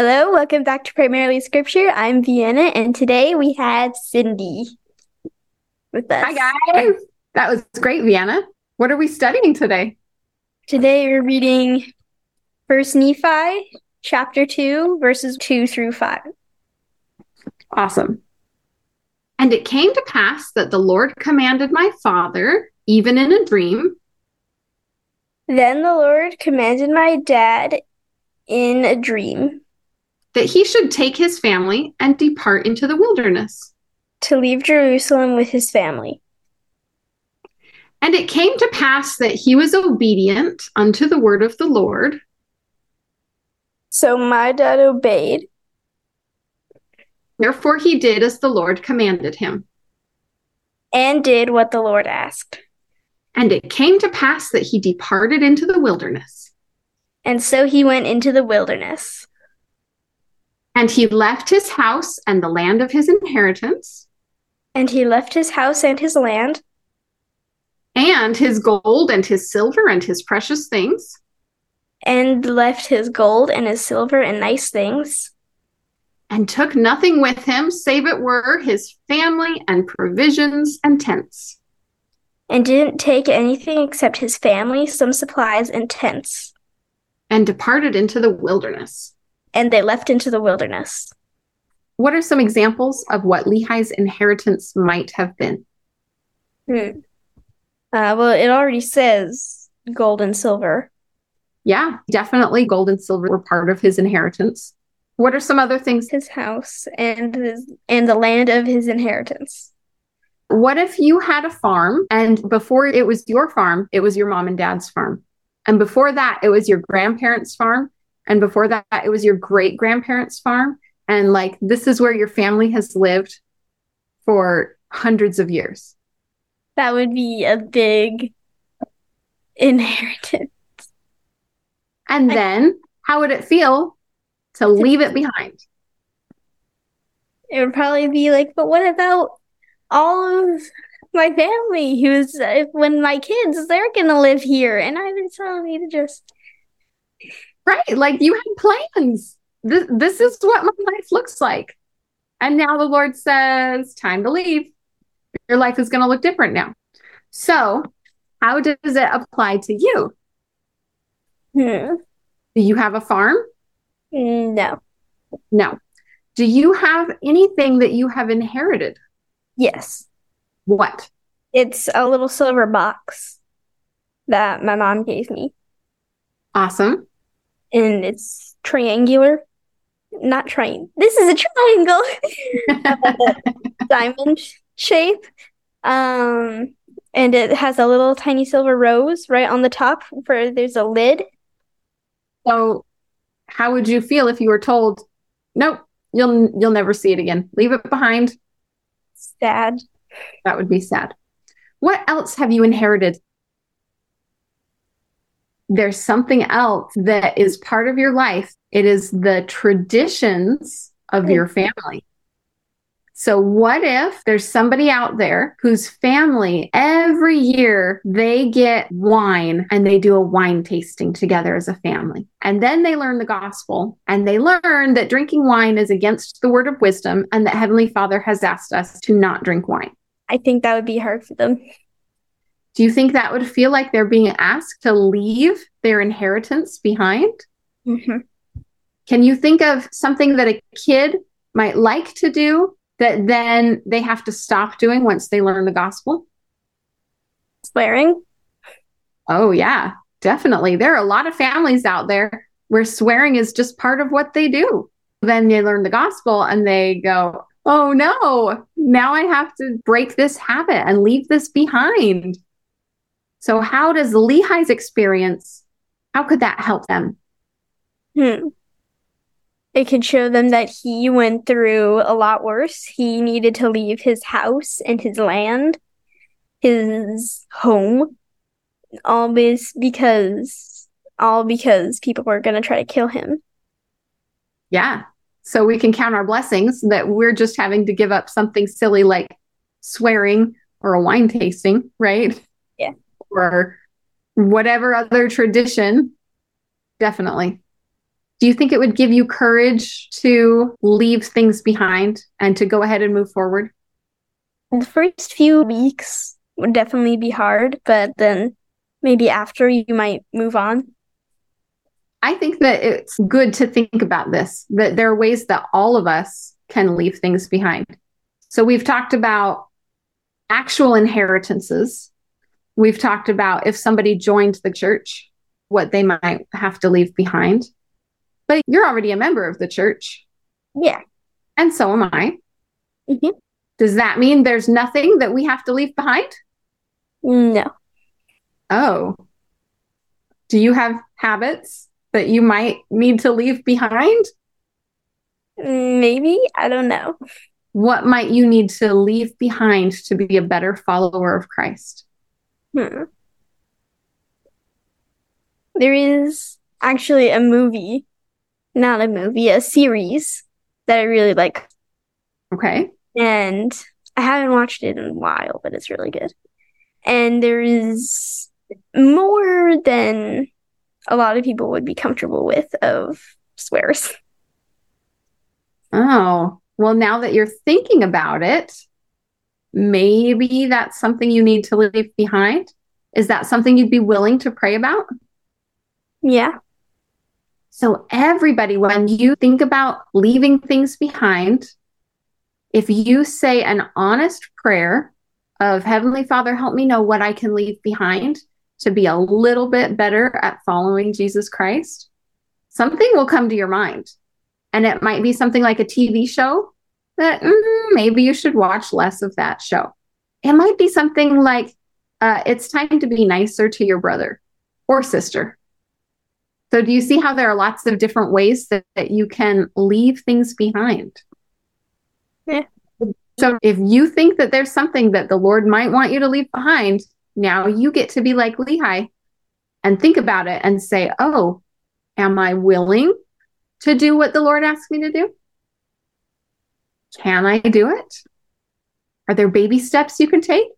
Hello, welcome back to Primarily Scripture. I'm Vienna, and today we have Cindy with us. Hi, guys. That was great, Vienna. What are we studying today? Today we're reading First Nephi, chapter 2, verses 2 through 5. Awesome. And it came to pass that the Lord commanded my father, even in a dream. Then the Lord commanded my dad in a dream that he should take his family and depart into the wilderness to leave Jerusalem with his family. And it came to pass that he was obedient unto the word of the Lord. So my dad obeyed. Therefore he did as the Lord commanded him. And did what the Lord asked. And it came to pass that he departed into the wilderness. And so he went into the wilderness. And he left his house and the land of his inheritance. And he left his house and his land. And his gold and his silver and his precious things. And left his gold and his silver and nice things. And took nothing with him save it were his family and provisions and tents. And didn't take anything except his family, some supplies, and tents. And departed into the wilderness and they left into the wilderness. What are some examples of what Lehi's inheritance might have been? Hmm. Uh, well, it already says gold and silver. Yeah, definitely gold and silver were part of his inheritance. What are some other things? His house and his and the land of his inheritance. What if you had a farm and before it was your farm, it was your mom and dad's farm? And before that, it was your grandparents' farm and before that, it was your great grandparents' farm. And like, this is where your family has lived for hundreds of years. That would be a big inheritance. And then, how would it feel to leave it behind? It would probably be like, but what about all of my family who's uh, when my kids they're gonna live here and I've been telling me to just Right. Like you had plans. This, this is what my life looks like. And now the Lord says, time to leave. Your life is going to look different now. So, how does it apply to you? Hmm. Do you have a farm? No. No. Do you have anything that you have inherited? Yes. What? It's a little silver box that my mom gave me. Awesome and it's triangular. Not triangle. This is a triangle. diamond shape. Um, and it has a little tiny silver rose right on the top where there's a lid. So, how would you feel if you were told, "Nope, you'll you'll never see it again. Leave it behind." Sad. That would be sad. What else have you inherited there's something else that is part of your life. It is the traditions of mm. your family. So, what if there's somebody out there whose family every year they get wine and they do a wine tasting together as a family? And then they learn the gospel and they learn that drinking wine is against the word of wisdom and that Heavenly Father has asked us to not drink wine. I think that would be hard for them. Do you think that would feel like they're being asked to leave their inheritance behind? Mm-hmm. Can you think of something that a kid might like to do that then they have to stop doing once they learn the gospel? Swearing? Oh, yeah, definitely. There are a lot of families out there where swearing is just part of what they do. Then they learn the gospel and they go, oh no, now I have to break this habit and leave this behind. So, how does Lehi's experience, how could that help them? Hmm. It could show them that he went through a lot worse. He needed to leave his house and his land, his home, all this because all because people were going to try to kill him. Yeah. So we can count our blessings that we're just having to give up something silly like swearing or a wine tasting, right? Or whatever other tradition. Definitely. Do you think it would give you courage to leave things behind and to go ahead and move forward? The first few weeks would definitely be hard, but then maybe after you might move on. I think that it's good to think about this, that there are ways that all of us can leave things behind. So we've talked about actual inheritances. We've talked about if somebody joined the church, what they might have to leave behind. But you're already a member of the church. Yeah. And so am I. Mhm. Does that mean there's nothing that we have to leave behind? No. Oh. Do you have habits that you might need to leave behind? Maybe. I don't know. What might you need to leave behind to be a better follower of Christ? Hmm. There is actually a movie, not a movie, a series that I really like. Okay. And I haven't watched it in a while, but it's really good. And there is more than a lot of people would be comfortable with of swears. Oh, well, now that you're thinking about it, maybe that's something you need to leave behind. Is that something you'd be willing to pray about? Yeah. So, everybody, when you think about leaving things behind, if you say an honest prayer of Heavenly Father, help me know what I can leave behind to be a little bit better at following Jesus Christ, something will come to your mind. And it might be something like a TV show that mm, maybe you should watch less of that show. It might be something like uh, it's time to be nicer to your brother or sister. So, do you see how there are lots of different ways that, that you can leave things behind? Yeah. So, if you think that there's something that the Lord might want you to leave behind, now you get to be like Lehi and think about it and say, oh, am I willing to do what the Lord asked me to do? Can I do it? Are there baby steps you can take?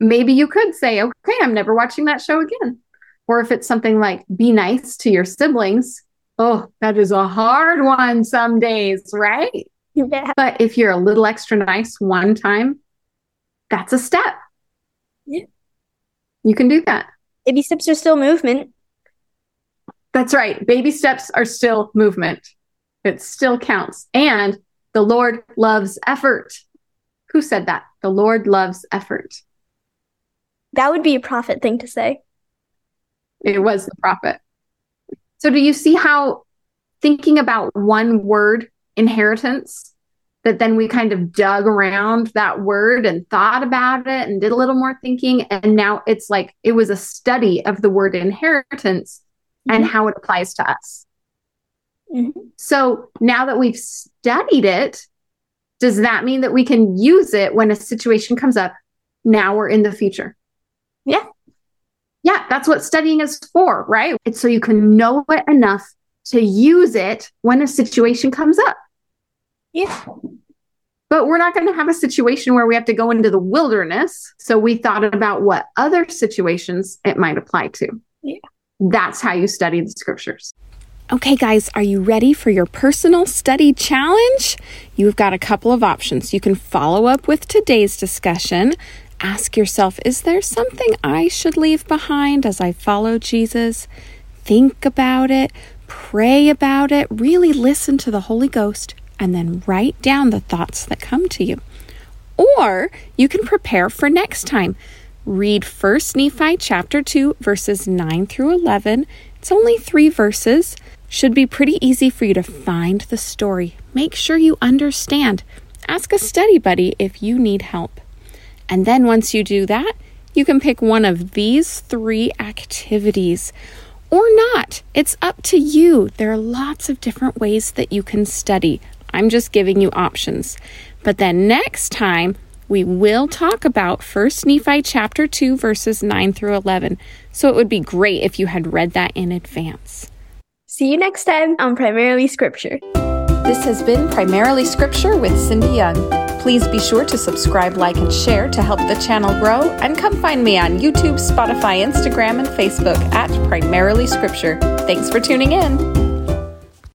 Maybe you could say, okay, I'm never watching that show again. Or if it's something like be nice to your siblings, oh, that is a hard one some days, right? Yeah. But if you're a little extra nice one time, that's a step. Yeah. You can do that. Baby steps are still movement. That's right. Baby steps are still movement. It still counts. And the Lord loves effort. Who said that? The Lord loves effort. That would be a prophet thing to say. It was the prophet. So, do you see how thinking about one word, inheritance, that then we kind of dug around that word and thought about it and did a little more thinking. And now it's like it was a study of the word inheritance mm-hmm. and how it applies to us. Mm-hmm. So now that we've studied it, does that mean that we can use it when a situation comes up now or in the future? Yeah. Yeah, that's what studying is for, right? It's so you can know it enough to use it when a situation comes up. Yeah. But we're not going to have a situation where we have to go into the wilderness. So we thought about what other situations it might apply to. Yeah. That's how you study the scriptures. Okay, guys, are you ready for your personal study challenge? You've got a couple of options. You can follow up with today's discussion. Ask yourself, is there something I should leave behind as I follow Jesus? Think about it, pray about it, really listen to the Holy Ghost, and then write down the thoughts that come to you. Or you can prepare for next time. Read 1 Nephi chapter 2, verses 9 through 11. It's only three verses. Should be pretty easy for you to find the story. Make sure you understand. Ask a study buddy if you need help. And then once you do that, you can pick one of these three activities or not. It's up to you. There are lots of different ways that you can study. I'm just giving you options. But then next time, we will talk about 1st Nephi chapter 2, verses 9 through 11. So it would be great if you had read that in advance. See you next time on Primarily Scripture. This has been Primarily Scripture with Cindy Young. Please be sure to subscribe, like, and share to help the channel grow. And come find me on YouTube, Spotify, Instagram, and Facebook at Primarily Scripture. Thanks for tuning in.